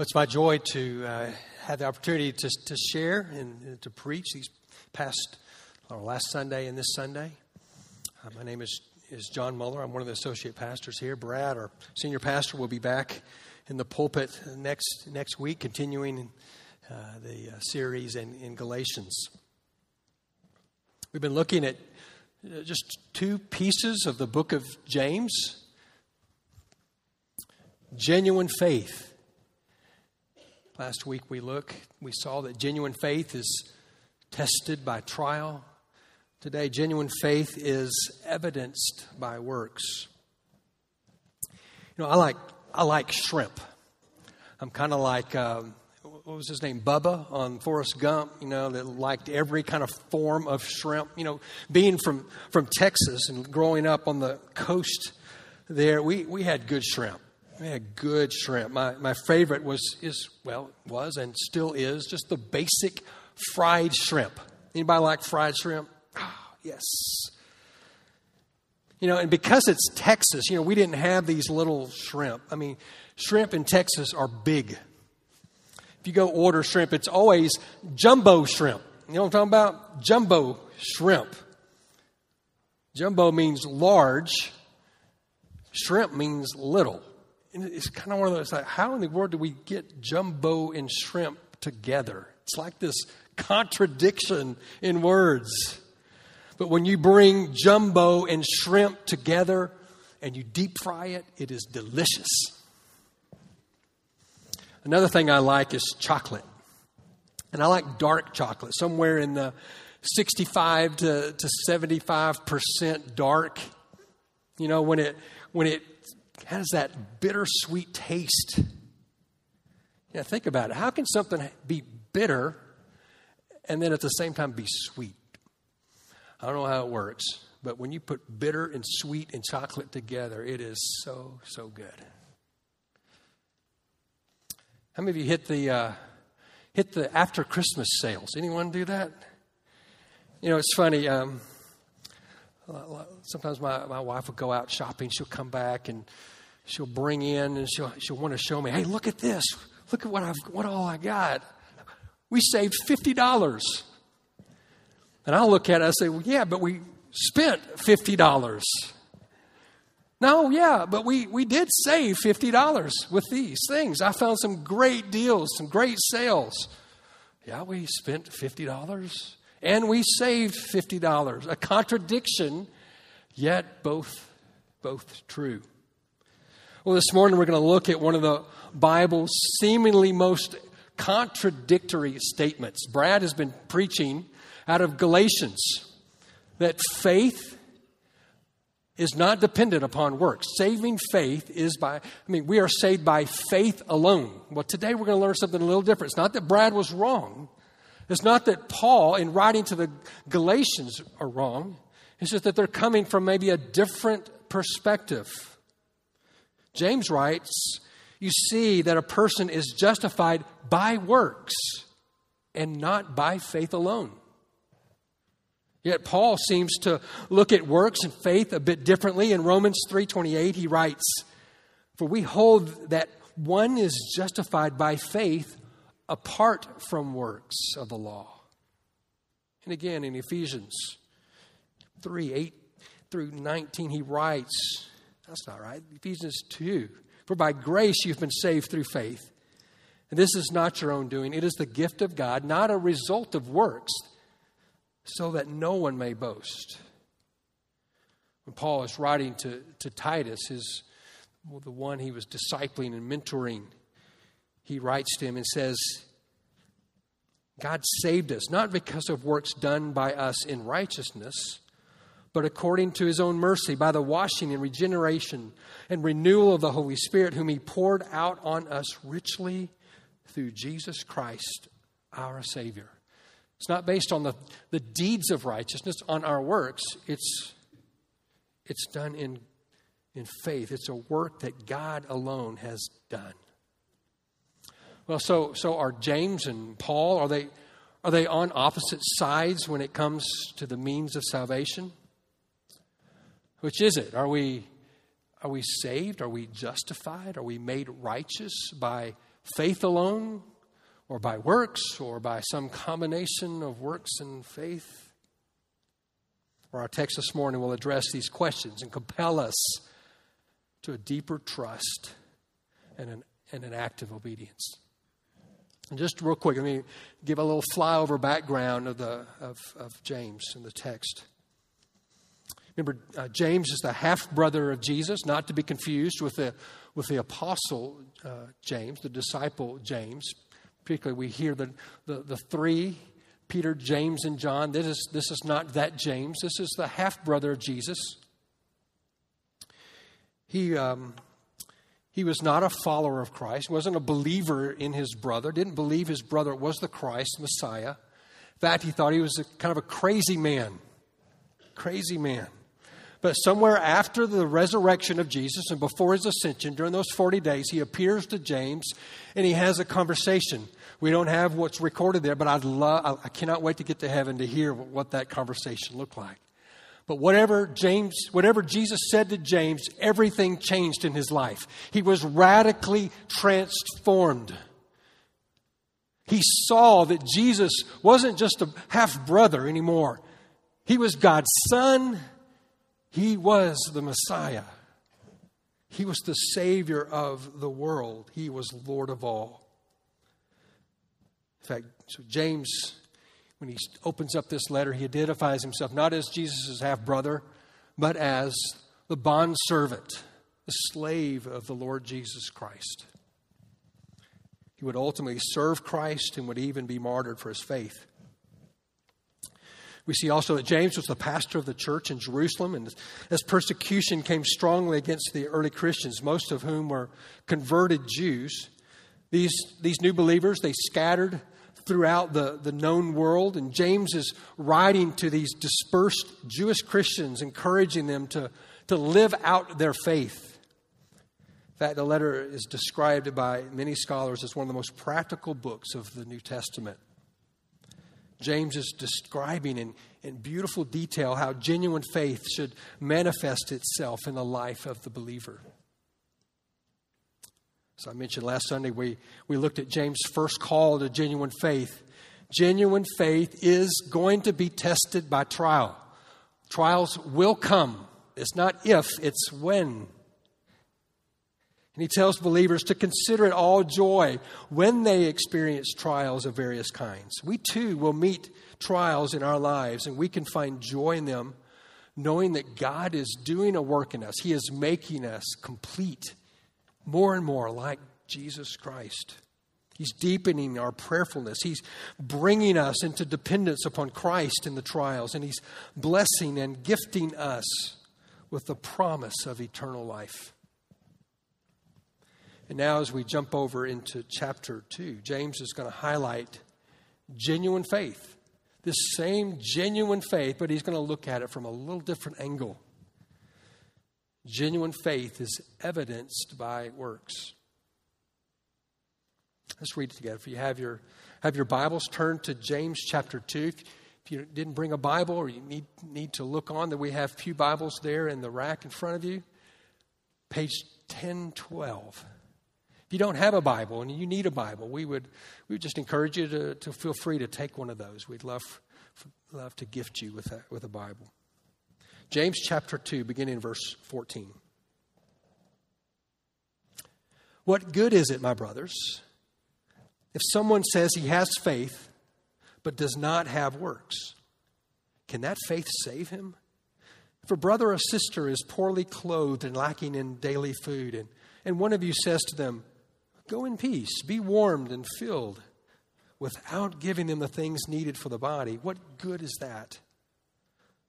Well, it's my joy to uh, have the opportunity to, to share and to preach these past, or last Sunday and this Sunday. Uh, my name is, is John Mueller. I'm one of the associate pastors here. Brad, our senior pastor, will be back in the pulpit next, next week, continuing uh, the uh, series in, in Galatians. We've been looking at uh, just two pieces of the book of James genuine faith Last week we look, we saw that genuine faith is tested by trial. Today, genuine faith is evidenced by works. You know, I like I like shrimp. I'm kind of like um, what was his name, Bubba on Forrest Gump. You know, that liked every kind of form of shrimp. You know, being from from Texas and growing up on the coast there, we we had good shrimp. Yeah, good shrimp. My, my favorite was, is, well, was and still is just the basic fried shrimp. Anybody like fried shrimp? Oh, yes. You know, and because it's Texas, you know, we didn't have these little shrimp. I mean, shrimp in Texas are big. If you go order shrimp, it's always jumbo shrimp. You know what I'm talking about? Jumbo shrimp. Jumbo means large, shrimp means little it's kind of one of those like, how in the world do we get jumbo and shrimp together? It's like this contradiction in words. But when you bring jumbo and shrimp together and you deep fry it, it is delicious. Another thing I like is chocolate. And I like dark chocolate, somewhere in the 65 to, to 75% dark. You know, when it, when it has that bittersweet taste. Yeah, think about it. How can something be bitter and then at the same time be sweet? I don't know how it works, but when you put bitter and sweet and chocolate together, it is so, so good. How many of you hit the uh, hit the after Christmas sales? Anyone do that? You know, it's funny. Um, sometimes my, my wife will go out shopping. She'll come back and she'll bring in and she'll, she'll want to show me, hey, look at this. Look at what, I've, what all I got. We saved $50. And I'll look at it and say, well, yeah, but we spent $50. No, yeah, but we, we did save $50 with these things. I found some great deals, some great sales. Yeah, we spent $50 and we saved $50. A contradiction, yet both, both true. Well, this morning we're going to look at one of the Bible's seemingly most contradictory statements. Brad has been preaching out of Galatians that faith is not dependent upon works. Saving faith is by, I mean, we are saved by faith alone. Well, today we're going to learn something a little different. It's not that Brad was wrong. It's not that Paul, in writing to the Galatians, are wrong. It's just that they're coming from maybe a different perspective. James writes, You see that a person is justified by works and not by faith alone. Yet Paul seems to look at works and faith a bit differently. In Romans 3:28 he writes, "For we hold that one is justified by faith apart from works of the law." And again in Ephesians 3 8 through 19, he writes, that's not right. Ephesians 2. For by grace you've been saved through faith. And this is not your own doing, it is the gift of God, not a result of works, so that no one may boast. When Paul is writing to, to Titus, his, well, the one he was discipling and mentoring, he writes to him and says, God saved us, not because of works done by us in righteousness, but according to his own mercy, by the washing and regeneration and renewal of the Holy Spirit, whom he poured out on us richly through Jesus Christ, our Savior. It's not based on the, the deeds of righteousness, on our works. It's, it's done in, in faith. It's a work that God alone has done. Well, so, so are James and Paul, are they, are they on opposite sides when it comes to the means of salvation? Which is it? Are we, are we saved? Are we justified? Are we made righteous by faith alone, or by works, or by some combination of works and faith? Our text this morning will address these questions and compel us to a deeper trust and an, and an active obedience. Just real quick, let me give a little flyover background of, the, of, of James in the text. Remember, uh, James is the half brother of Jesus, not to be confused with the, with the apostle uh, James, the disciple James. Particularly, we hear the, the, the three Peter, James, and John. This is, this is not that James, this is the half brother of Jesus. He, um, he was not a follower of Christ, wasn't a believer in his brother, didn't believe his brother was the Christ, Messiah. In fact, he thought he was a, kind of a crazy man. Crazy man. But somewhere after the resurrection of Jesus and before his ascension, during those 40 days, he appears to James and he has a conversation. We don't have what's recorded there, but I'd love, I cannot wait to get to heaven to hear what that conversation looked like. But whatever James, whatever Jesus said to James, everything changed in his life. He was radically transformed. He saw that Jesus wasn't just a half brother anymore. He was God's son. He was the Messiah. He was the Savior of the world. He was Lord of all. In fact, so James when he opens up this letter, he identifies himself not as Jesus' half brother, but as the bond servant, the slave of the Lord Jesus Christ. He would ultimately serve Christ and would even be martyred for his faith. We see also that James was the pastor of the church in Jerusalem, and as persecution came strongly against the early Christians, most of whom were converted Jews, these, these new believers, they scattered throughout the, the known world. And James is writing to these dispersed Jewish Christians, encouraging them to, to live out their faith. In fact, the letter is described by many scholars as one of the most practical books of the New Testament. James is describing in, in beautiful detail how genuine faith should manifest itself in the life of the believer. As I mentioned last Sunday, we, we looked at James' first call to genuine faith. Genuine faith is going to be tested by trial. Trials will come. It's not if, it's when. And he tells believers to consider it all joy when they experience trials of various kinds. We too will meet trials in our lives, and we can find joy in them, knowing that God is doing a work in us. He is making us complete more and more like Jesus Christ. He's deepening our prayerfulness. He's bringing us into dependence upon Christ in the trials, and He's blessing and gifting us with the promise of eternal life. And now, as we jump over into chapter 2, James is going to highlight genuine faith. This same genuine faith, but he's going to look at it from a little different angle. Genuine faith is evidenced by works. Let's read it together. If you have your, have your Bibles, turn to James chapter 2. If you didn't bring a Bible or you need, need to look on, that we have few Bibles there in the rack in front of you. Page 1012. If you don't have a Bible and you need a Bible, we would, we would just encourage you to, to feel free to take one of those. We'd love, love to gift you with a, with a Bible. James chapter 2, beginning in verse 14. What good is it, my brothers, if someone says he has faith but does not have works? Can that faith save him? If a brother or sister is poorly clothed and lacking in daily food, and, and one of you says to them, Go in peace, be warmed and filled, without giving them the things needed for the body, what good is that?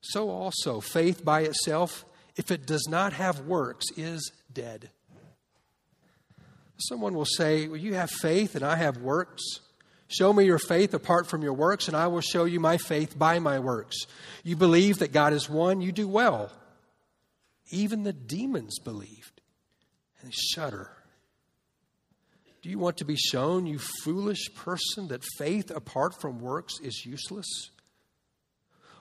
So also faith by itself, if it does not have works, is dead. Someone will say, Well, you have faith and I have works. Show me your faith apart from your works, and I will show you my faith by my works. You believe that God is one, you do well. Even the demons believed and they shudder. Do you want to be shown, you foolish person, that faith apart from works is useless?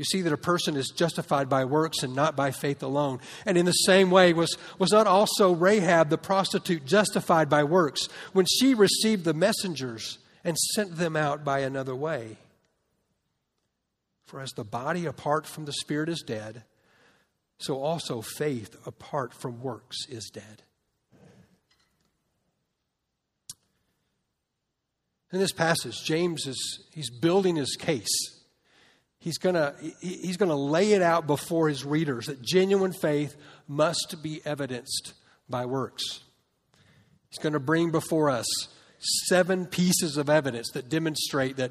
You see that a person is justified by works and not by faith alone. And in the same way, was, was not also Rahab the prostitute justified by works when she received the messengers and sent them out by another way? For as the body apart from the spirit is dead, so also faith apart from works is dead. In this passage, James is he's building his case. He's gonna he's gonna lay it out before his readers that genuine faith must be evidenced by works. He's going to bring before us seven pieces of evidence that demonstrate that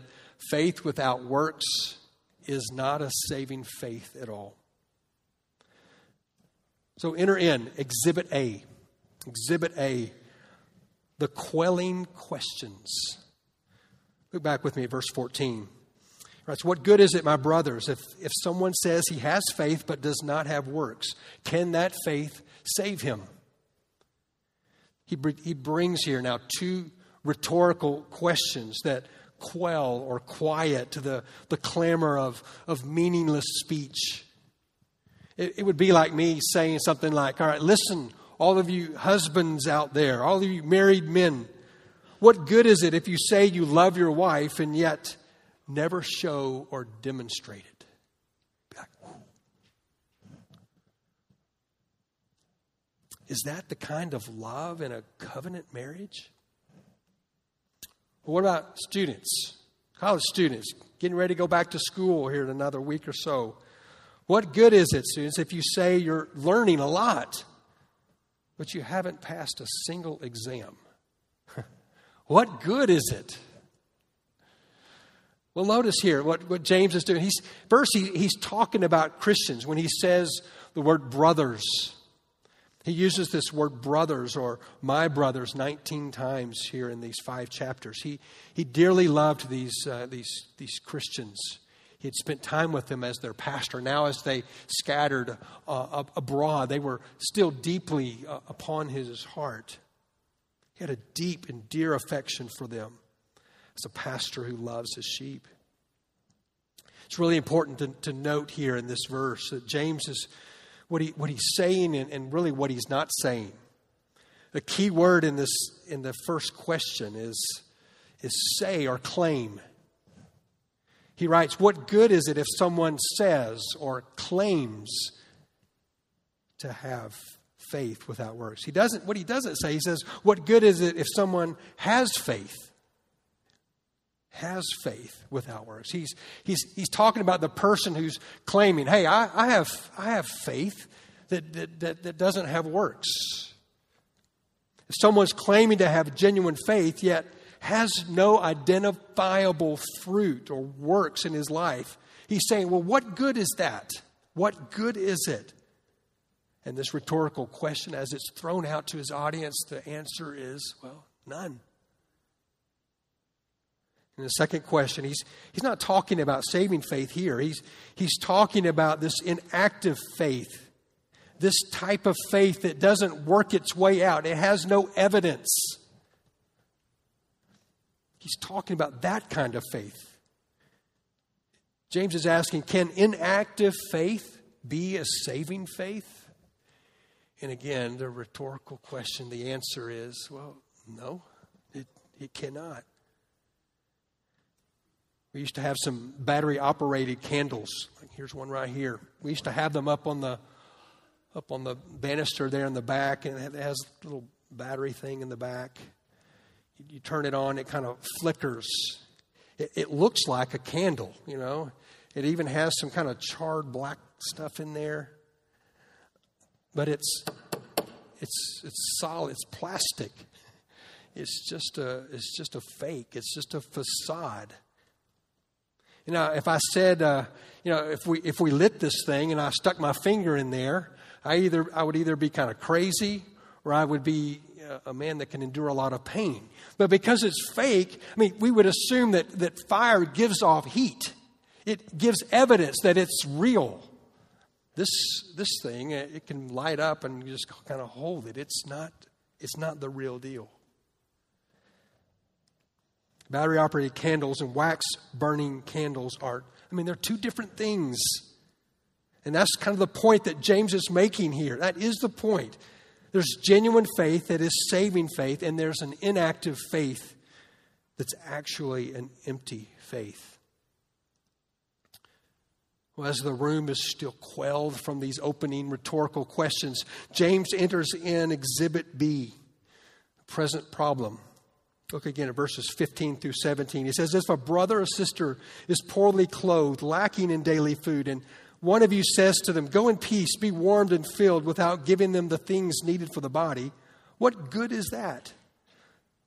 faith without works is not a saving faith at all. So enter in Exhibit A. Exhibit A, the quelling questions. Look back with me at verse 14. What good is it, my brothers, if, if someone says he has faith but does not have works? Can that faith save him? He, he brings here now two rhetorical questions that quell or quiet the, the clamor of, of meaningless speech. It, it would be like me saying something like, All right, listen, all of you husbands out there, all of you married men, what good is it if you say you love your wife and yet never show or demonstrate it? Is that the kind of love in a covenant marriage? what about students, college students, getting ready to go back to school here in another week or so? What good is it, students, if you say you're learning a lot, but you haven't passed a single exam? what good is it? Well, notice here what, what James is doing. He's, first, he, he's talking about Christians when he says the word brothers. He uses this word brothers or my brothers 19 times here in these five chapters. He, he dearly loved these, uh, these, these Christians. He had spent time with them as their pastor. Now, as they scattered uh, abroad, they were still deeply uh, upon his heart. He had a deep and dear affection for them as a pastor who loves his sheep. It's really important to, to note here in this verse that James is what, he, what he's saying and, and really what he's not saying. The key word in this in the first question is, is say or claim. He writes, What good is it if someone says or claims to have faith without works? He doesn't what he doesn't say, he says, What good is it if someone has faith? Has faith without works. He's, he's, he's talking about the person who's claiming, hey, I, I, have, I have faith that, that, that, that doesn't have works. If someone's claiming to have genuine faith, yet has no identifiable fruit or works in his life, he's saying, well, what good is that? What good is it? And this rhetorical question, as it's thrown out to his audience, the answer is, well, none. In the second question, he's, he's not talking about saving faith here. He's, he's talking about this inactive faith, this type of faith that doesn't work its way out, it has no evidence. He's talking about that kind of faith. James is asking can inactive faith be a saving faith? And again, the rhetorical question, the answer is well, no, it, it cannot. We used to have some battery operated candles. Here's one right here. We used to have them up on the up on the banister there in the back, and it has a little battery thing in the back. You, you turn it on, it kind of flickers. It, it looks like a candle, you know. It even has some kind of charred black stuff in there, but it's it's it's solid. It's plastic. It's just a it's just a fake. It's just a facade. You know, if I said, uh, you know, if we if we lit this thing and I stuck my finger in there, I either I would either be kind of crazy or I would be a man that can endure a lot of pain. But because it's fake, I mean, we would assume that, that fire gives off heat, it gives evidence that it's real. This, this thing, it can light up and you just kind of hold it. It's not, it's not the real deal. Battery operated candles and wax burning candles are, I mean, they're two different things. And that's kind of the point that James is making here. That is the point. There's genuine faith that is saving faith, and there's an inactive faith that's actually an empty faith. Well, as the room is still quelled from these opening rhetorical questions, James enters in Exhibit B, present problem. Look again at verses 15 through 17. He says, If a brother or sister is poorly clothed, lacking in daily food, and one of you says to them, Go in peace, be warmed and filled, without giving them the things needed for the body, what good is that?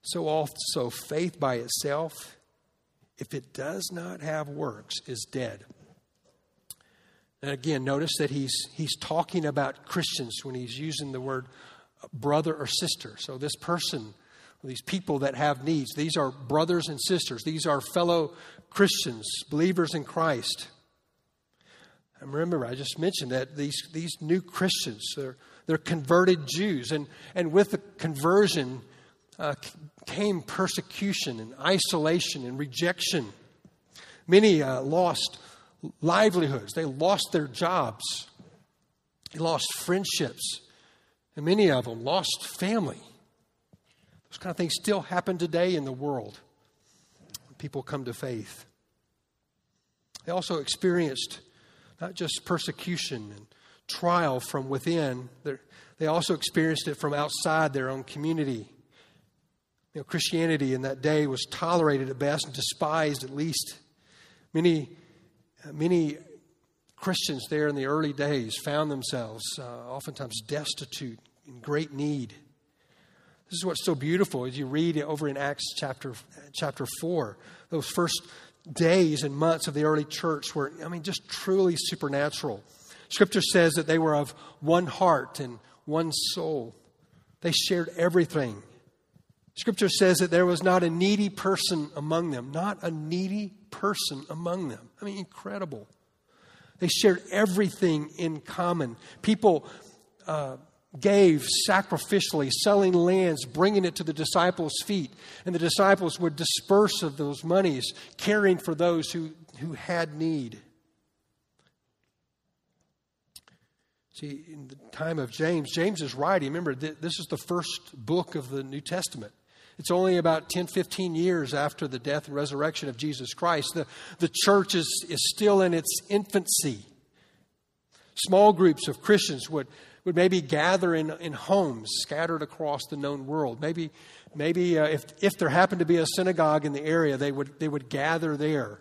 So also, faith by itself, if it does not have works, is dead. And again, notice that he's, he's talking about Christians when he's using the word brother or sister. So, this person, these people that have needs, these are brothers and sisters. These are fellow Christians, believers in Christ. And remember, I just mentioned that these, these new Christians, they're, they're converted Jews. And, and with the conversion uh, came persecution and isolation and rejection. Many uh, lost livelihoods, they lost their jobs, they lost friendships, and many of them lost family. Those kind of things still happen today in the world. When people come to faith. They also experienced not just persecution and trial from within, they also experienced it from outside their own community. You know, Christianity in that day was tolerated at best and despised at least. Many, many Christians there in the early days found themselves uh, oftentimes destitute, in great need. This is what's so beautiful as you read over in Acts chapter, chapter 4. Those first days and months of the early church were, I mean, just truly supernatural. Scripture says that they were of one heart and one soul. They shared everything. Scripture says that there was not a needy person among them, not a needy person among them. I mean, incredible. They shared everything in common. People uh, gave sacrificially, selling lands, bringing it to the disciples' feet. And the disciples would disperse of those monies, caring for those who, who had need. See, in the time of James, James is writing. Remember, this is the first book of the New Testament. It's only about 10, 15 years after the death and resurrection of Jesus Christ. The, the church is, is still in its infancy. Small groups of Christians would would maybe gather in, in homes scattered across the known world. Maybe, maybe uh, if, if there happened to be a synagogue in the area, they would, they would gather there.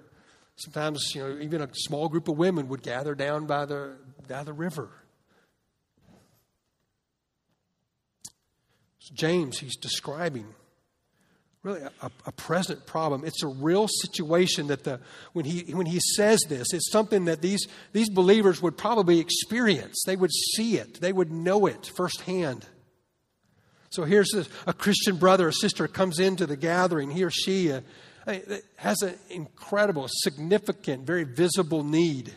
Sometimes, you know, even a small group of women would gather down by the, by the river. So James, he's describing really a, a, present problem. It's a real situation that the when he when he says this, it's something that these these believers would probably experience. They would see it. They would know it firsthand. So here's a, a Christian brother or sister comes into the gathering. He or she uh, has an incredible, significant, very visible need.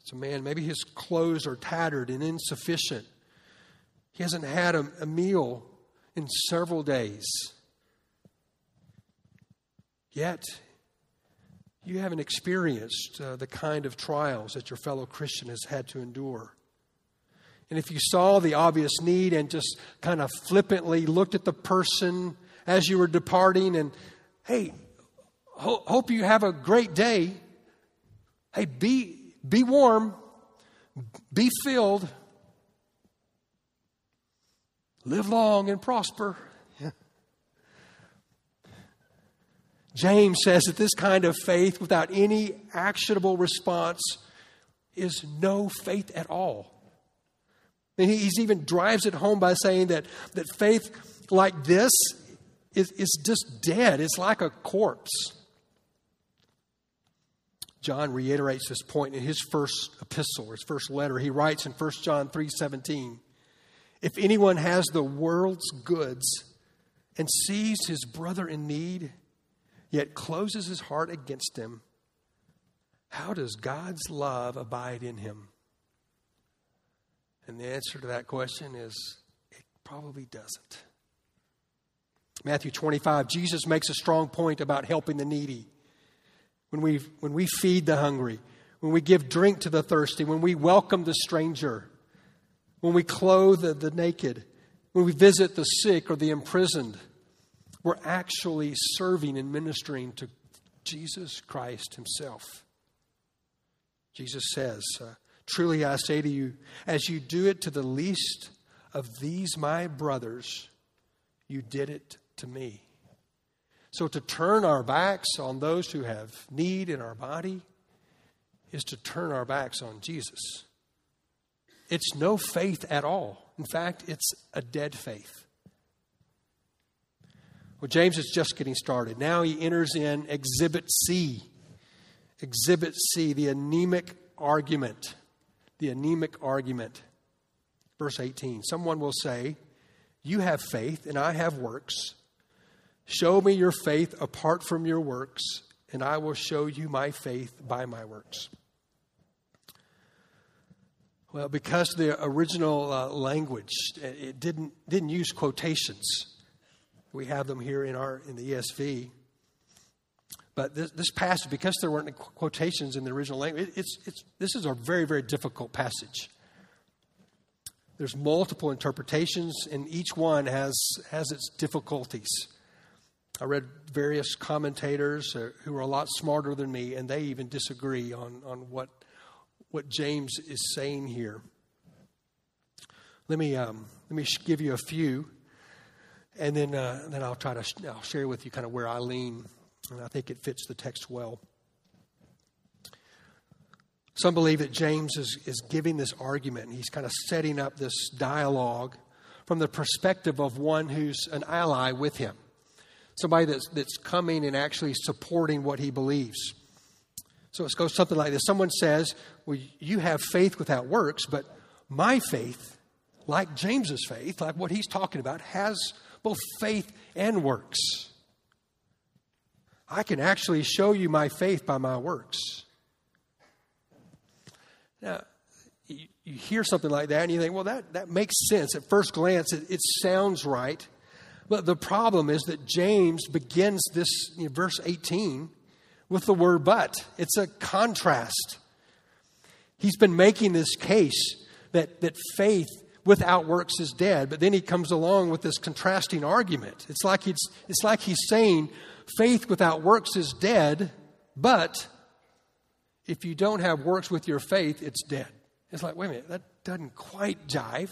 It's a man. Maybe his clothes are tattered and insufficient. He hasn't had a, a meal in several days. Yet, you haven't experienced uh, the kind of trials that your fellow Christian has had to endure. And if you saw the obvious need and just kind of flippantly looked at the person as you were departing and, hey, ho- hope you have a great day. Hey, be, be warm, be filled, Live long and prosper. James says that this kind of faith without any actionable response is no faith at all. And he even drives it home by saying that, that faith like this is, is just dead. It's like a corpse. John reiterates this point in his first epistle, his first letter. He writes in 1 John 3 17, If anyone has the world's goods and sees his brother in need, yet closes his heart against him, how does God's love abide in him? And the answer to that question is it probably doesn't. Matthew 25, Jesus makes a strong point about helping the needy. When we, when we feed the hungry, when we give drink to the thirsty, when we welcome the stranger, when we clothe the, the naked, when we visit the sick or the imprisoned, we're actually serving and ministering to Jesus Christ Himself. Jesus says, uh, Truly I say to you, as you do it to the least of these my brothers, you did it to me. So to turn our backs on those who have need in our body is to turn our backs on Jesus. It's no faith at all. In fact, it's a dead faith. Well, James is just getting started. Now he enters in Exhibit C. Exhibit C, the anemic argument. The anemic argument. Verse 18 Someone will say, You have faith, and I have works. Show me your faith apart from your works, and I will show you my faith by my works. Well, because the original uh, language it didn't didn't use quotations. We have them here in our in the ESV. But this, this passage, because there weren't quotations in the original language, it's, it's, this is a very, very difficult passage. There's multiple interpretations, and each one has, has its difficulties. I read various commentators uh, who are a lot smarter than me, and they even disagree on, on what, what James is saying here. Let me, um, let me give you a few, and then, uh, then I'll try to I'll share with you kind of where I lean, and I think it fits the text well. Some believe that James is, is giving this argument, and he's kind of setting up this dialogue from the perspective of one who's an ally with him somebody that's, that's coming and actually supporting what he believes. So it goes something like this Someone says, Well, you have faith without works, but my faith, like James's faith, like what he's talking about, has both faith and works. I can actually show you my faith by my works. Now, you, you hear something like that and you think, well, that, that makes sense. At first glance, it, it sounds right. But the problem is that James begins this you know, verse 18 with the word but. It's a contrast. He's been making this case that, that faith without works is dead, but then he comes along with this contrasting argument. It's like, it's, it's like he's saying faith without works is dead, but if you don't have works with your faith, it's dead. It's like, wait a minute, that doesn't quite jive.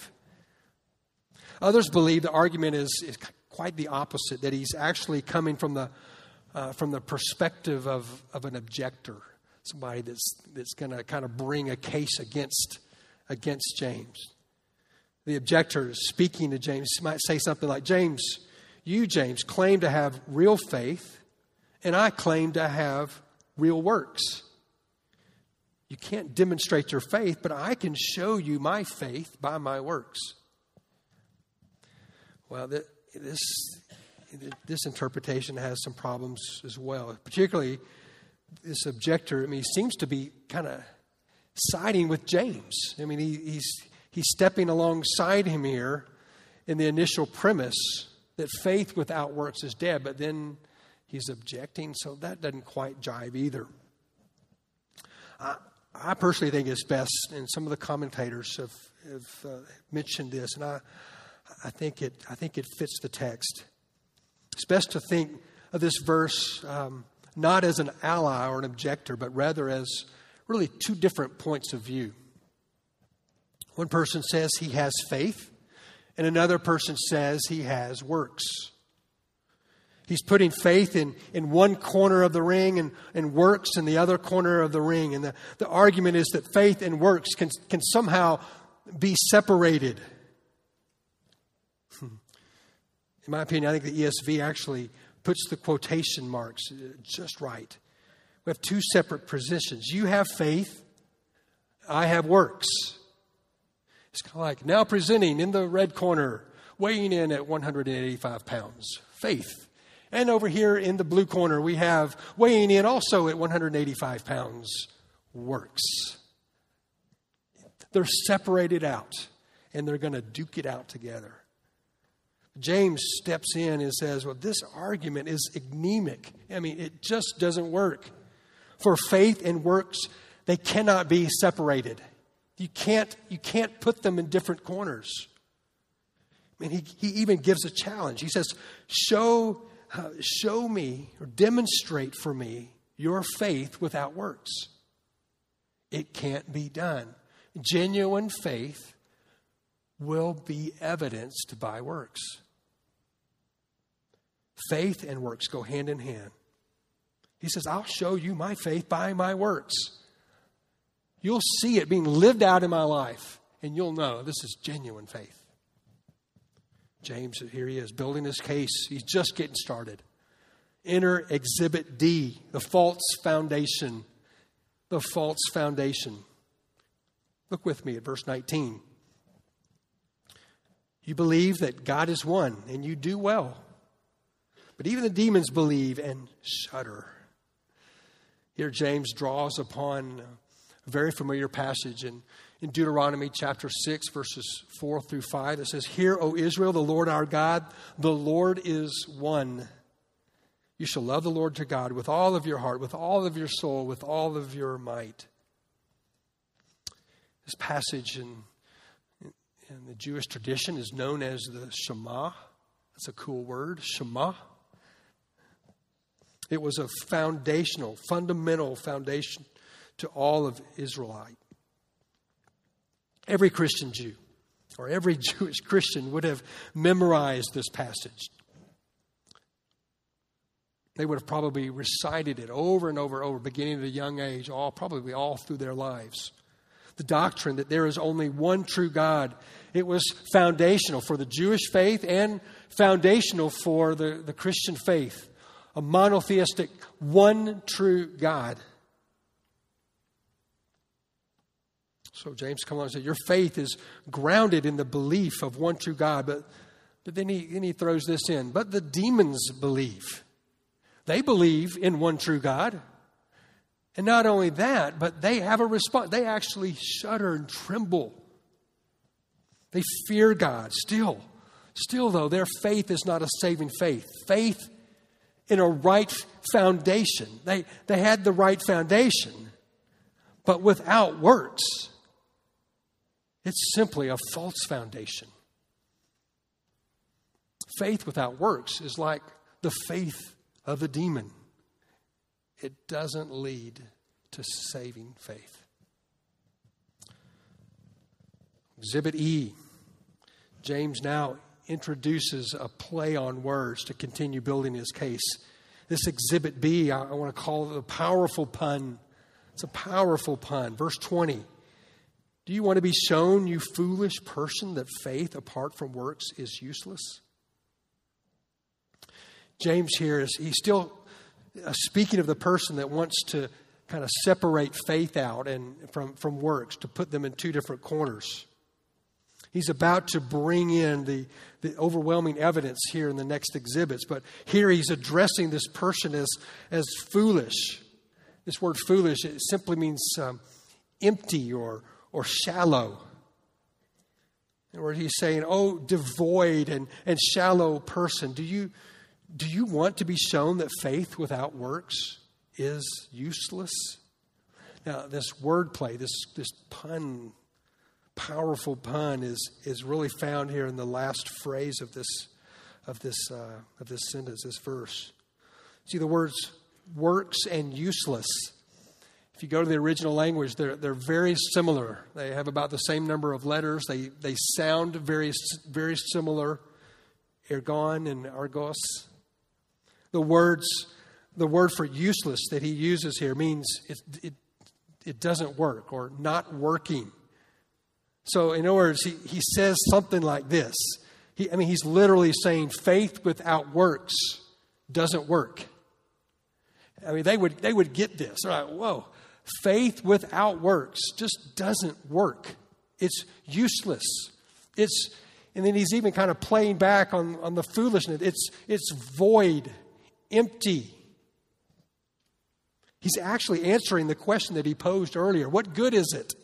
Others believe the argument is, is quite the opposite, that he's actually coming from the, uh, from the perspective of, of an objector, somebody that's, that's going to kind of bring a case against, against James. The objector speaking to James might say something like, James, you, James, claim to have real faith, and I claim to have real works. You can't demonstrate your faith, but I can show you my faith by my works. Well, this, this interpretation has some problems as well. Particularly, this objector, I mean, he seems to be kind of siding with James. I mean, he, he's, he's stepping alongside him here in the initial premise that faith without works is dead, but then he's objecting, so that doesn't quite jive either. I, I personally think it's best, and some of the commentators have, have uh, mentioned this, and I, I think it, I think it fits the text. It's best to think of this verse um, not as an ally or an objector, but rather as really two different points of view. One person says he has faith, and another person says he has works. He's putting faith in, in one corner of the ring and, and works in the other corner of the ring. And the, the argument is that faith and works can, can somehow be separated. In my opinion, I think the ESV actually puts the quotation marks uh, just right. We have two separate positions. You have faith, I have works. It's kind of like now presenting in the red corner, weighing in at 185 pounds, faith. And over here in the blue corner, we have weighing in also at 185 pounds, works. They're separated out and they're going to duke it out together. James steps in and says, Well, this argument is anemic. I mean, it just doesn't work. For faith and works, they cannot be separated. You can't, you can't put them in different corners. I mean, he, he even gives a challenge. He says, Show, uh, show me or demonstrate for me your faith without works. It can't be done. Genuine faith will be evidenced by works. Faith and works go hand in hand. He says, I'll show you my faith by my works. You'll see it being lived out in my life, and you'll know this is genuine faith. James, here he is, building his case. He's just getting started. Enter Exhibit D, the false foundation. The false foundation. Look with me at verse 19. You believe that God is one, and you do well. But even the demons believe and shudder. Here, James draws upon a very familiar passage in, in Deuteronomy chapter 6, verses 4 through 5. It says, Hear, O Israel, the Lord our God, the Lord is one. You shall love the Lord your God with all of your heart, with all of your soul, with all of your might. This passage in, in the Jewish tradition is known as the Shema. That's a cool word, Shema. It was a foundational, fundamental foundation to all of Israelite. Every Christian Jew or every Jewish Christian would have memorized this passage. They would have probably recited it over and over and over, beginning at a young age, all probably all through their lives. The doctrine that there is only one true God. It was foundational for the Jewish faith and foundational for the, the Christian faith a monotheistic, one true God. So James comes along and says, Your faith is grounded in the belief of one true God. But, but then, he, then he throws this in. But the demons believe. They believe in one true God. And not only that, but they have a response. They actually shudder and tremble. They fear God still. Still, though, their faith is not a saving faith. Faith in a right foundation. They, they had the right foundation, but without works, it's simply a false foundation. Faith without works is like the faith of a demon, it doesn't lead to saving faith. Exhibit E. James now introduces a play on words to continue building his case. This exhibit B, I, I want to call it a powerful pun. It's a powerful pun. Verse 20. Do you want to be shown, you foolish person, that faith apart from works is useless? James here is he's still uh, speaking of the person that wants to kind of separate faith out and from, from works, to put them in two different corners. He's about to bring in the, the overwhelming evidence here in the next exhibits, but here he's addressing this person as, as foolish. This word foolish, it simply means um, empty or, or shallow. Words, he's saying, Oh, devoid and, and shallow person, do you, do you want to be shown that faith without works is useless? Now, this wordplay, this, this pun powerful pun is, is really found here in the last phrase of this, of this, uh, of this sentence, this verse. See the words works and useless. If you go to the original language, they're, they're very similar. They have about the same number of letters. They, they sound very, very similar. Ergon and argos. The words, the word for useless that he uses here means it, it, it doesn't work or not working. So, in other words, he, he says something like this. He, I mean, he's literally saying faith without works doesn't work. I mean, they would, they would get this. They're like, whoa, faith without works just doesn't work. It's useless. It's, and then he's even kind of playing back on, on the foolishness. It's, it's void, empty. He's actually answering the question that he posed earlier What good is it?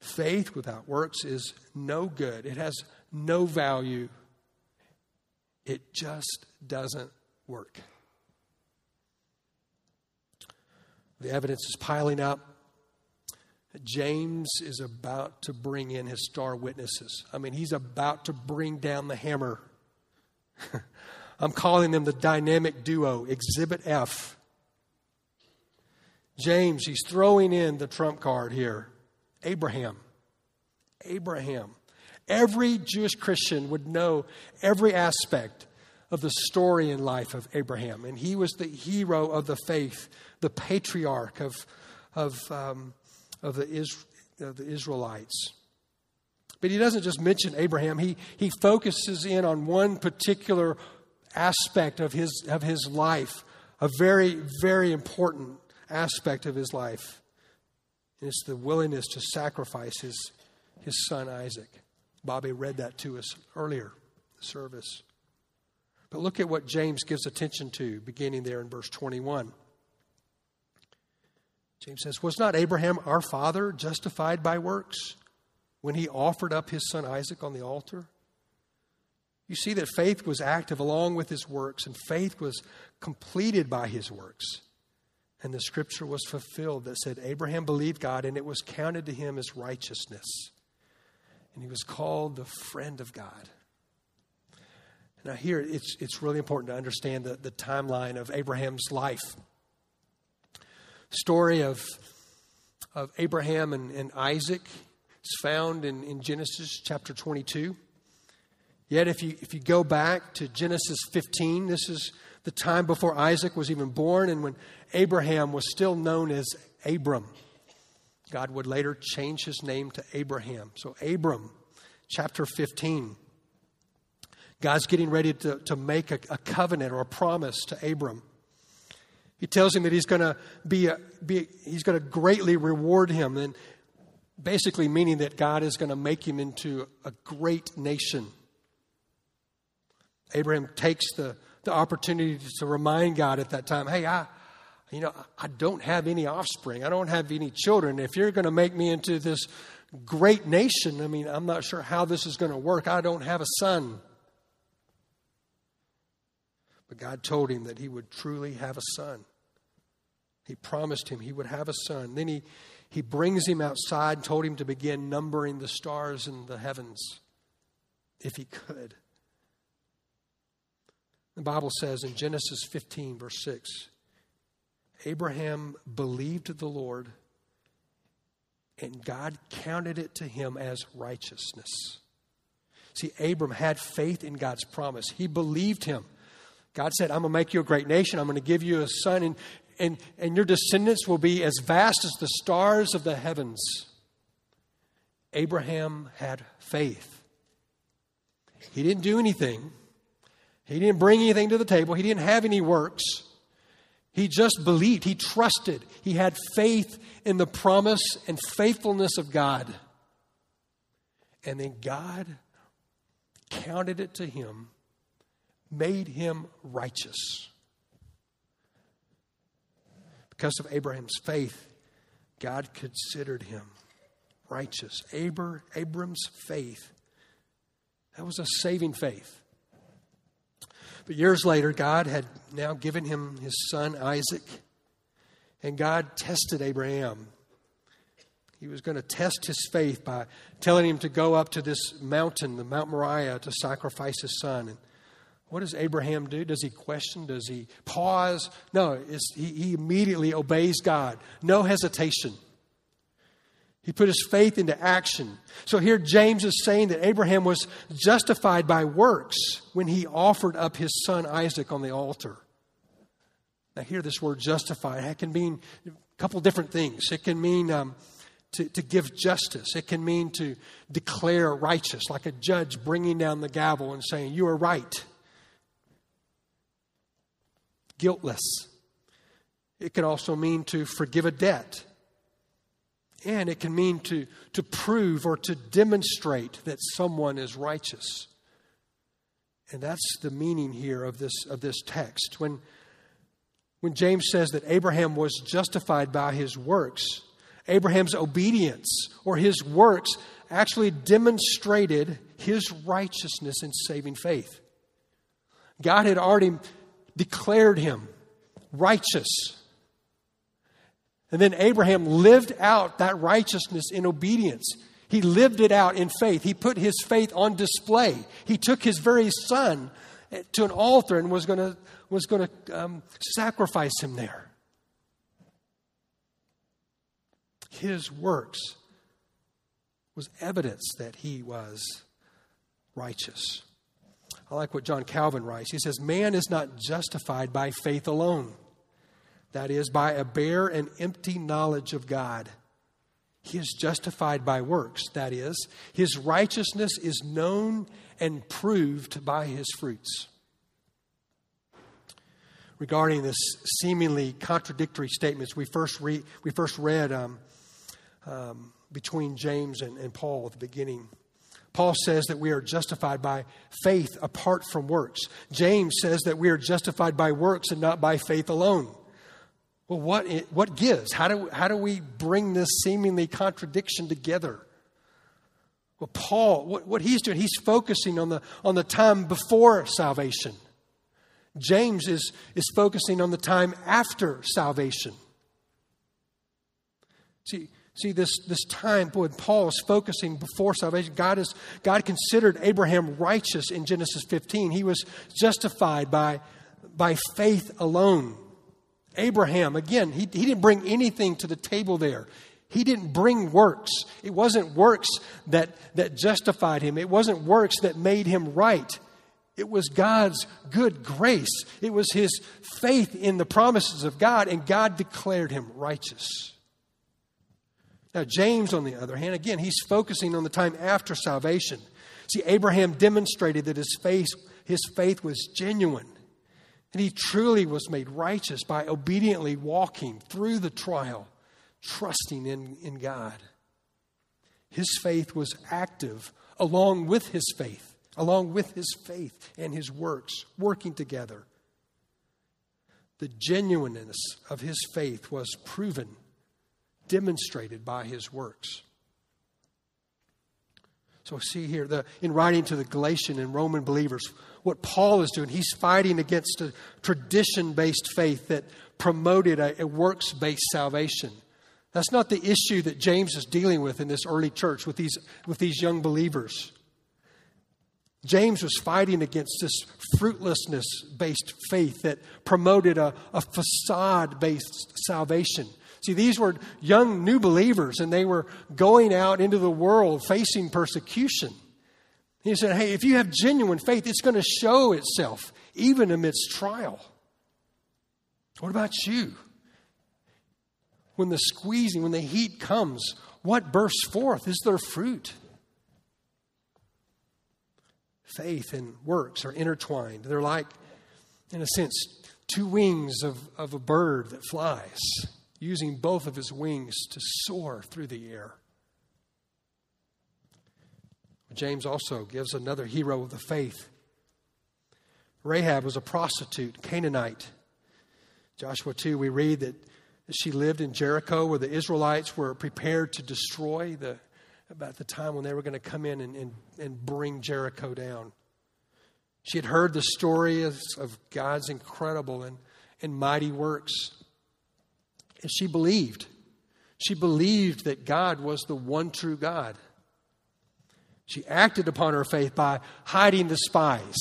Faith without works is no good, it has no value. It just doesn't work. The evidence is piling up. James is about to bring in his star witnesses. I mean, he's about to bring down the hammer. I'm calling them the dynamic duo, Exhibit F. James, he's throwing in the trump card here Abraham. Abraham. Every Jewish Christian would know every aspect of the story and life of Abraham. And he was the hero of the faith, the patriarch of, of, um, of, the, Is, of the Israelites. But he doesn't just mention Abraham, he, he focuses in on one particular aspect of his, of his life, a very, very important aspect of his life. And it's the willingness to sacrifice his, his son Isaac. Bobby read that to us earlier, the service. But look at what James gives attention to, beginning there in verse 21. James says, Was not Abraham our father justified by works when he offered up his son Isaac on the altar? You see that faith was active along with his works, and faith was completed by his works. And the scripture was fulfilled that said, Abraham believed God, and it was counted to him as righteousness. And he was called the friend of God. Now, here it's, it's really important to understand the, the timeline of Abraham's life. Story of, of Abraham and, and Isaac is found in, in Genesis chapter 22. Yet, if you, if you go back to Genesis 15, this is the time before Isaac was even born and when Abraham was still known as Abram. God would later change his name to Abraham. So, Abram, chapter 15. God's getting ready to, to make a, a covenant or a promise to Abram. He tells him that he's going to be, a, be he's going to greatly reward him, and basically meaning that God is going to make him into a great nation. Abraham takes the, the opportunity to remind God at that time, hey, I, you know, I don't have any offspring. I don't have any children. If you're going to make me into this great nation, I mean, I'm not sure how this is going to work. I don't have a son. But God told him that he would truly have a son. He promised him he would have a son. Then he, he brings him outside and told him to begin numbering the stars in the heavens if he could. The Bible says in Genesis 15, verse 6 Abraham believed the Lord, and God counted it to him as righteousness. See, Abram had faith in God's promise. He believed him. God said, I'm going to make you a great nation. I'm going to give you a son, and, and, and your descendants will be as vast as the stars of the heavens. Abraham had faith. He didn't do anything, he didn't bring anything to the table, he didn't have any works. He just believed, he trusted, he had faith in the promise and faithfulness of God. And then God counted it to him, made him righteous. Because of Abraham's faith, God considered him righteous. Abra, Abram's faith, that was a saving faith. But years later, God had now given him his son Isaac, and God tested Abraham. He was going to test his faith by telling him to go up to this mountain, the Mount Moriah, to sacrifice his son. And what does Abraham do? Does he question? Does he pause? No, he, he immediately obeys God. No hesitation. He put his faith into action. So here James is saying that Abraham was justified by works when he offered up his son Isaac on the altar. Now, here this word justified it can mean a couple different things. It can mean um, to, to give justice, it can mean to declare righteous, like a judge bringing down the gavel and saying, You are right guiltless. It could also mean to forgive a debt. And it can mean to, to prove or to demonstrate that someone is righteous. And that's the meaning here of this, of this text. When, when James says that Abraham was justified by his works, Abraham's obedience or his works actually demonstrated his righteousness in saving faith. God had already declared him righteous. And then Abraham lived out that righteousness in obedience. He lived it out in faith. He put his faith on display. He took his very son to an altar and was going to, was to um, sacrifice him there. His works was evidence that he was righteous. I like what John Calvin writes. He says, Man is not justified by faith alone, that is, by a bare and empty knowledge of God. He is justified by works, that is, his righteousness is known and proved by his fruits. Regarding this seemingly contradictory statements, we first, re- we first read um, um, between James and, and Paul at the beginning. Paul says that we are justified by faith apart from works. James says that we are justified by works and not by faith alone. Well, what, what gives? How do, how do we bring this seemingly contradiction together? Well, Paul, what, what he's doing, he's focusing on the, on the time before salvation. James is, is focusing on the time after salvation. See, See, this, this time when Paul is focusing before salvation, God, is, God considered Abraham righteous in Genesis 15. He was justified by, by faith alone. Abraham, again, he, he didn't bring anything to the table there. He didn't bring works. It wasn't works that, that justified him, it wasn't works that made him right. It was God's good grace. It was his faith in the promises of God, and God declared him righteous. Now, James, on the other hand, again, he's focusing on the time after salvation. See, Abraham demonstrated that his faith, his faith was genuine. And he truly was made righteous by obediently walking through the trial, trusting in, in God. His faith was active along with his faith, along with his faith and his works, working together. The genuineness of his faith was proven demonstrated by his works. So, see here, the, in writing to the Galatian and Roman believers, what Paul is doing, he's fighting against a tradition based faith that promoted a, a works based salvation. That's not the issue that James is dealing with in this early church with these, with these young believers. James was fighting against this fruitlessness based faith that promoted a, a facade based salvation. See, these were young new believers, and they were going out into the world facing persecution. He said, Hey, if you have genuine faith, it's going to show itself even amidst trial. What about you? When the squeezing, when the heat comes, what bursts forth is their fruit. Faith and works are intertwined. They're like, in a sense, two wings of, of a bird that flies using both of his wings to soar through the air. James also gives another hero of the faith. Rahab was a prostitute, Canaanite. Joshua 2, we read that she lived in Jericho where the Israelites were prepared to destroy the, about the time when they were going to come in and, and, and bring Jericho down. She had heard the story of, of God's incredible and, and mighty works. And she believed. She believed that God was the one true God. She acted upon her faith by hiding the spies.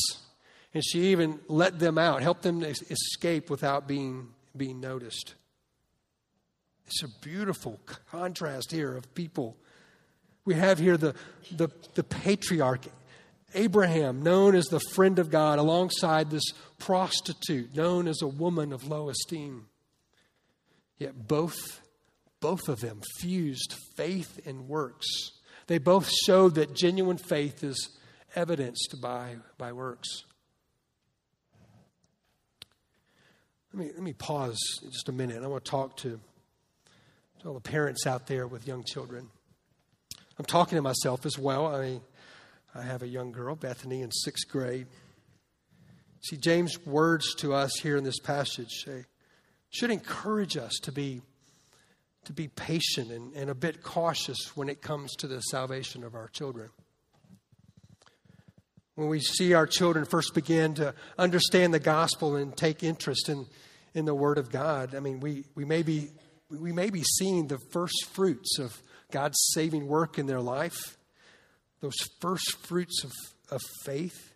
And she even let them out, helped them escape without being, being noticed. It's a beautiful contrast here of people. We have here the, the, the patriarch, Abraham, known as the friend of God, alongside this prostitute, known as a woman of low esteem. Yet both, both of them fused faith and works. They both showed that genuine faith is evidenced by, by works. Let me, let me pause just a minute. I want to talk to, To all the parents out there with young children. I'm talking to myself as well. I, I have a young girl, Bethany, in sixth grade. See, James' words to us here in this passage say, should encourage us to be, to be patient and, and a bit cautious when it comes to the salvation of our children. When we see our children first begin to understand the gospel and take interest in, in the Word of God, I mean, we, we, may be, we may be seeing the first fruits of God's saving work in their life, those first fruits of, of faith.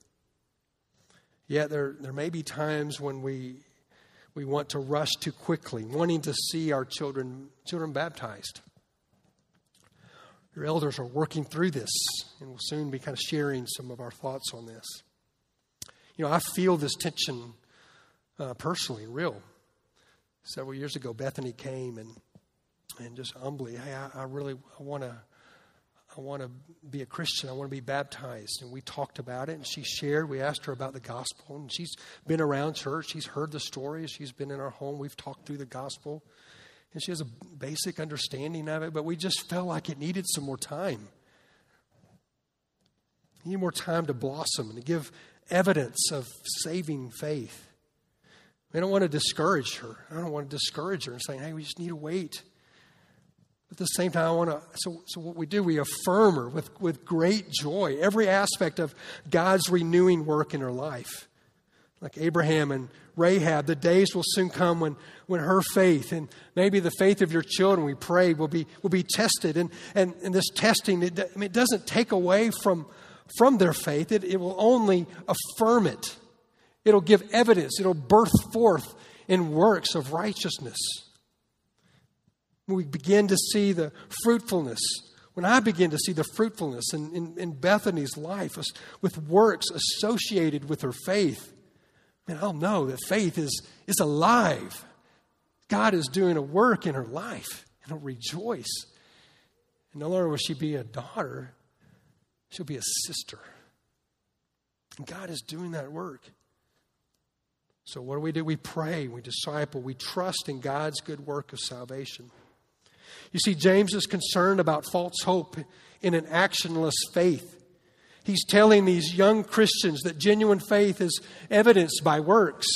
Yet there, there may be times when we, we want to rush too quickly, wanting to see our children, children baptized. Your elders are working through this, and we'll soon be kind of sharing some of our thoughts on this. You know, I feel this tension uh, personally, real. Several years ago, Bethany came and and just humbly, hey, I, I really want to I want to be a Christian. I want to be baptized. And we talked about it, and she shared. We asked her about the gospel, and she's been around church. She's heard the stories. She's been in our home. We've talked through the gospel, and she has a basic understanding of it. But we just felt like it needed some more time. We need more time to blossom and to give evidence of saving faith. We don't want to discourage her. I don't want to discourage her and saying, "Hey, we just need to wait." At the same time, I want to, so, so what we do, we affirm her with, with great joy, every aspect of God's renewing work in her life. Like Abraham and Rahab, the days will soon come when, when her faith and maybe the faith of your children, we pray, will be, will be tested. And, and, and this testing, it, I mean, it doesn't take away from, from their faith, it, it will only affirm it. It'll give evidence, it'll birth forth in works of righteousness we begin to see the fruitfulness, when I begin to see the fruitfulness in, in, in Bethany's life with works associated with her faith, man, I'll know that faith is, is alive. God is doing a work in her life, and I'll rejoice. And no longer will she be a daughter, she'll be a sister. And God is doing that work. So, what do we do? We pray, we disciple, we trust in God's good work of salvation. You see, James is concerned about false hope in an actionless faith. He's telling these young Christians that genuine faith is evidenced by works.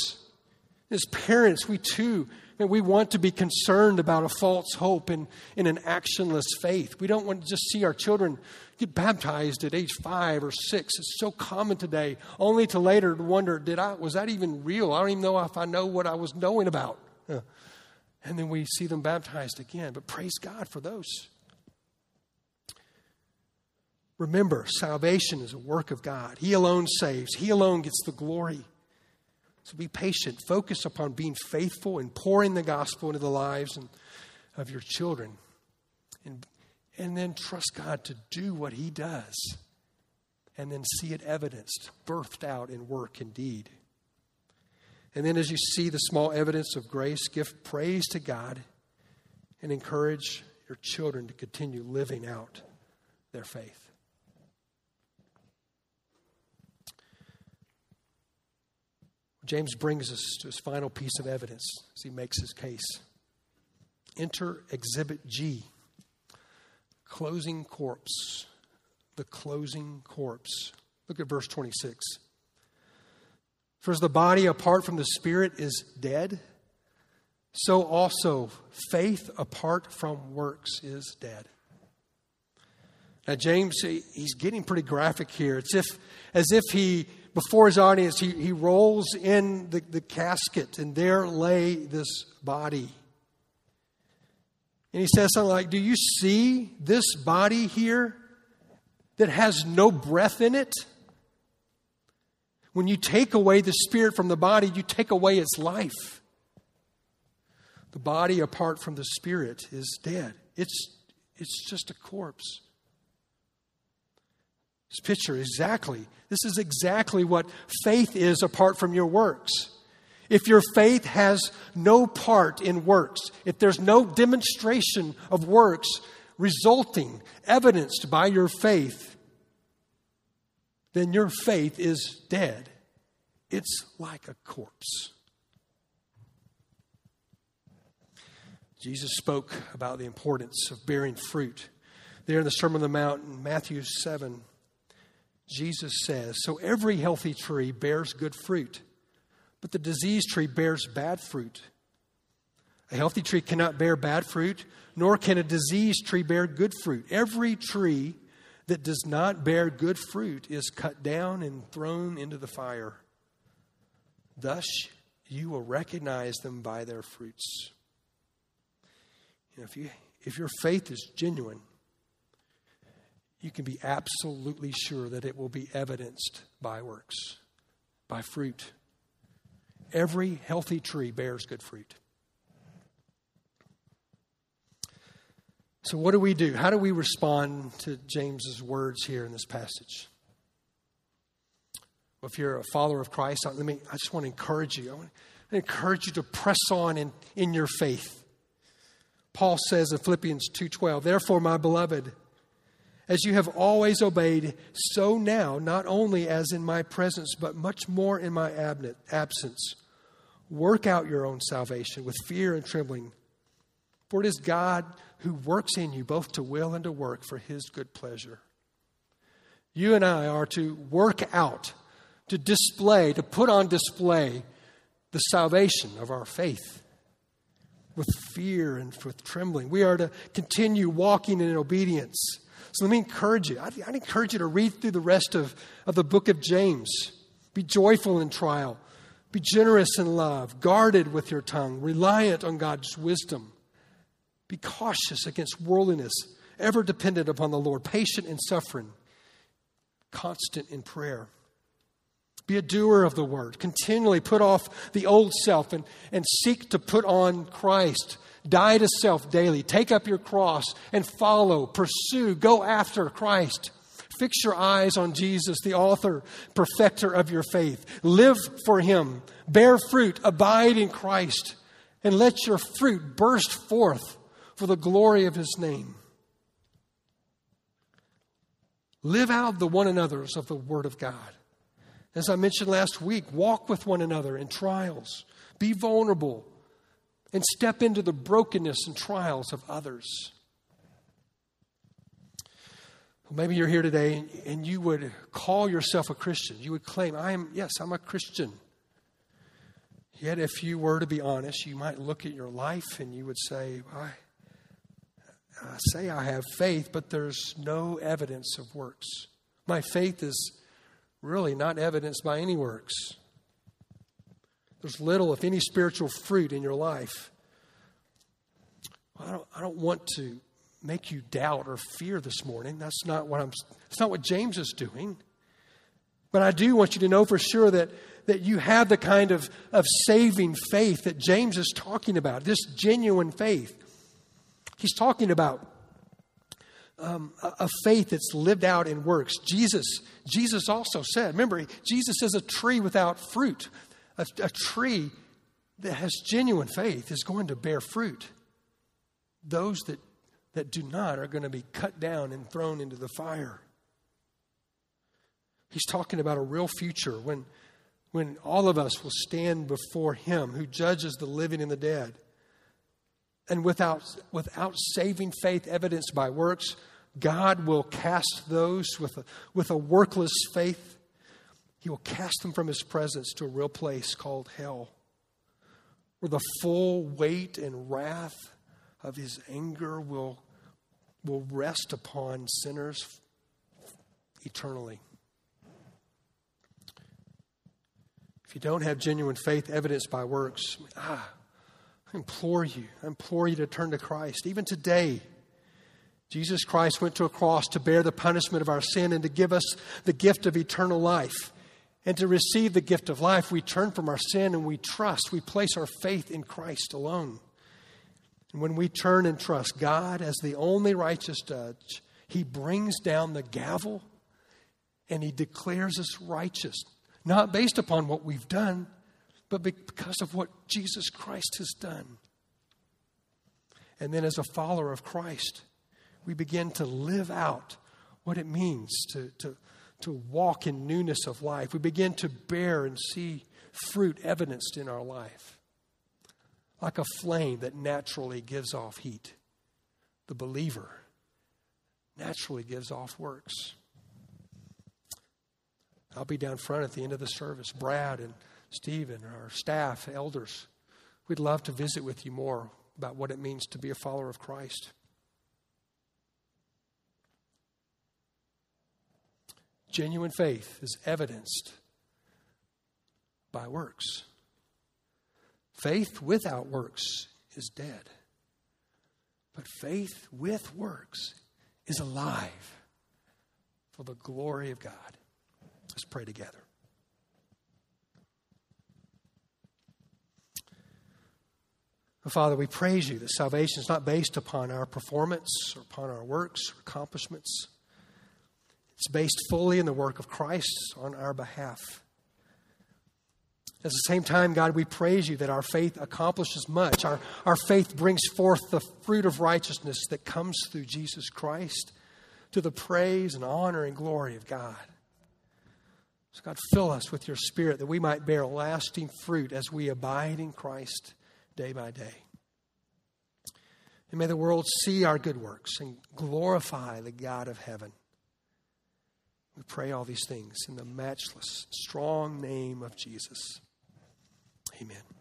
As parents, we too, we want to be concerned about a false hope in, in an actionless faith. We don't want to just see our children get baptized at age five or six. It's so common today, only to later wonder, did I was that even real? I don't even know if I know what I was knowing about and then we see them baptized again. But praise God for those. Remember, salvation is a work of God. He alone saves, He alone gets the glory. So be patient. Focus upon being faithful and pouring the gospel into the lives and, of your children. And, and then trust God to do what He does. And then see it evidenced, birthed out in work and deed. And then, as you see the small evidence of grace, give praise to God and encourage your children to continue living out their faith. James brings us to his final piece of evidence as he makes his case. Enter Exhibit G closing corpse. The closing corpse. Look at verse 26. For as the body apart from the spirit is dead, so also faith apart from works is dead. Now, James, he's getting pretty graphic here. It's if, as if he, before his audience, he, he rolls in the, the casket and there lay this body. And he says something like, Do you see this body here that has no breath in it? When you take away the spirit from the body, you take away its life. The body apart from the spirit is dead. It's, it's just a corpse. This picture, exactly. This is exactly what faith is apart from your works. If your faith has no part in works, if there's no demonstration of works resulting, evidenced by your faith, then your faith is dead. It's like a corpse. Jesus spoke about the importance of bearing fruit. There in the Sermon on the Mount in Matthew 7, Jesus says, So every healthy tree bears good fruit, but the diseased tree bears bad fruit. A healthy tree cannot bear bad fruit, nor can a diseased tree bear good fruit. Every tree that does not bear good fruit is cut down and thrown into the fire. Thus, you will recognize them by their fruits. You know, if, you, if your faith is genuine, you can be absolutely sure that it will be evidenced by works, by fruit. Every healthy tree bears good fruit. So, what do we do? How do we respond to James's words here in this passage? Well, if you're a follower of Christ, let me, I just want to encourage you. I want to encourage you to press on in, in your faith. Paul says in Philippians 2:12, "Therefore, my beloved, as you have always obeyed, so now, not only as in my presence, but much more in my absence, work out your own salvation with fear and trembling. For it is God who works in you both to will and to work for his good pleasure. You and I are to work out, to display, to put on display the salvation of our faith with fear and with trembling. We are to continue walking in obedience. So let me encourage you. I'd, I'd encourage you to read through the rest of, of the book of James. Be joyful in trial. Be generous in love, guarded with your tongue, reliant on God's wisdom. Be cautious against worldliness, ever dependent upon the Lord, patient in suffering, constant in prayer. Be a doer of the word. Continually put off the old self and, and seek to put on Christ. Die to self daily. Take up your cross and follow, pursue, go after Christ. Fix your eyes on Jesus, the author, perfecter of your faith. Live for him. Bear fruit. Abide in Christ. And let your fruit burst forth for the glory of his name. Live out the one another's of the Word of God. As I mentioned last week, walk with one another in trials. Be vulnerable and step into the brokenness and trials of others. Well, maybe you're here today and, you would call yourself a Christian. You would claim, I am, yes, I'm a Christian. Yet, if you were to be honest, you might look at your life and you would say, I, I say I have faith, but there's no evidence of works. My faith is really not evidenced by any works. There's little, if any, spiritual fruit in your life. I don't, I don't want to make you doubt or fear this morning. That's not what I'm. That's not what James is doing. But I do want you to know for sure that that you have the kind of, of saving faith that James is talking about. This genuine faith. He's talking about um, a, a faith that's lived out in works. Jesus, Jesus also said, remember, Jesus is a tree without fruit. A, a tree that has genuine faith is going to bear fruit. Those that, that do not are going to be cut down and thrown into the fire. He's talking about a real future when, when all of us will stand before Him who judges the living and the dead. And without, without saving faith evidenced by works, God will cast those with a, with a workless faith, He will cast them from His presence to a real place called hell, where the full weight and wrath of His anger will, will rest upon sinners eternally. If you don't have genuine faith evidenced by works, ah, I implore you, I implore you to turn to Christ. Even today, Jesus Christ went to a cross to bear the punishment of our sin and to give us the gift of eternal life. And to receive the gift of life, we turn from our sin and we trust, we place our faith in Christ alone. And when we turn and trust God as the only righteous judge, He brings down the gavel and He declares us righteous, not based upon what we've done, but because of what Jesus Christ has done. And then, as a follower of Christ, we begin to live out what it means to, to, to walk in newness of life. We begin to bear and see fruit evidenced in our life. like a flame that naturally gives off heat. The believer naturally gives off works. I'll be down front at the end of the service. Brad and Stephen, our staff, elders, we'd love to visit with you more about what it means to be a follower of Christ. Genuine faith is evidenced by works. Faith without works is dead. But faith with works is alive for the glory of God. Let's pray together. Father, we praise you that salvation is not based upon our performance or upon our works or accomplishments. It's based fully in the work of Christ on our behalf. At the same time, God, we praise you that our faith accomplishes much. Our, our faith brings forth the fruit of righteousness that comes through Jesus Christ to the praise and honor and glory of God. So, God, fill us with your Spirit that we might bear lasting fruit as we abide in Christ day by day. And may the world see our good works and glorify the God of heaven. We pray all these things in the matchless, strong name of Jesus. Amen.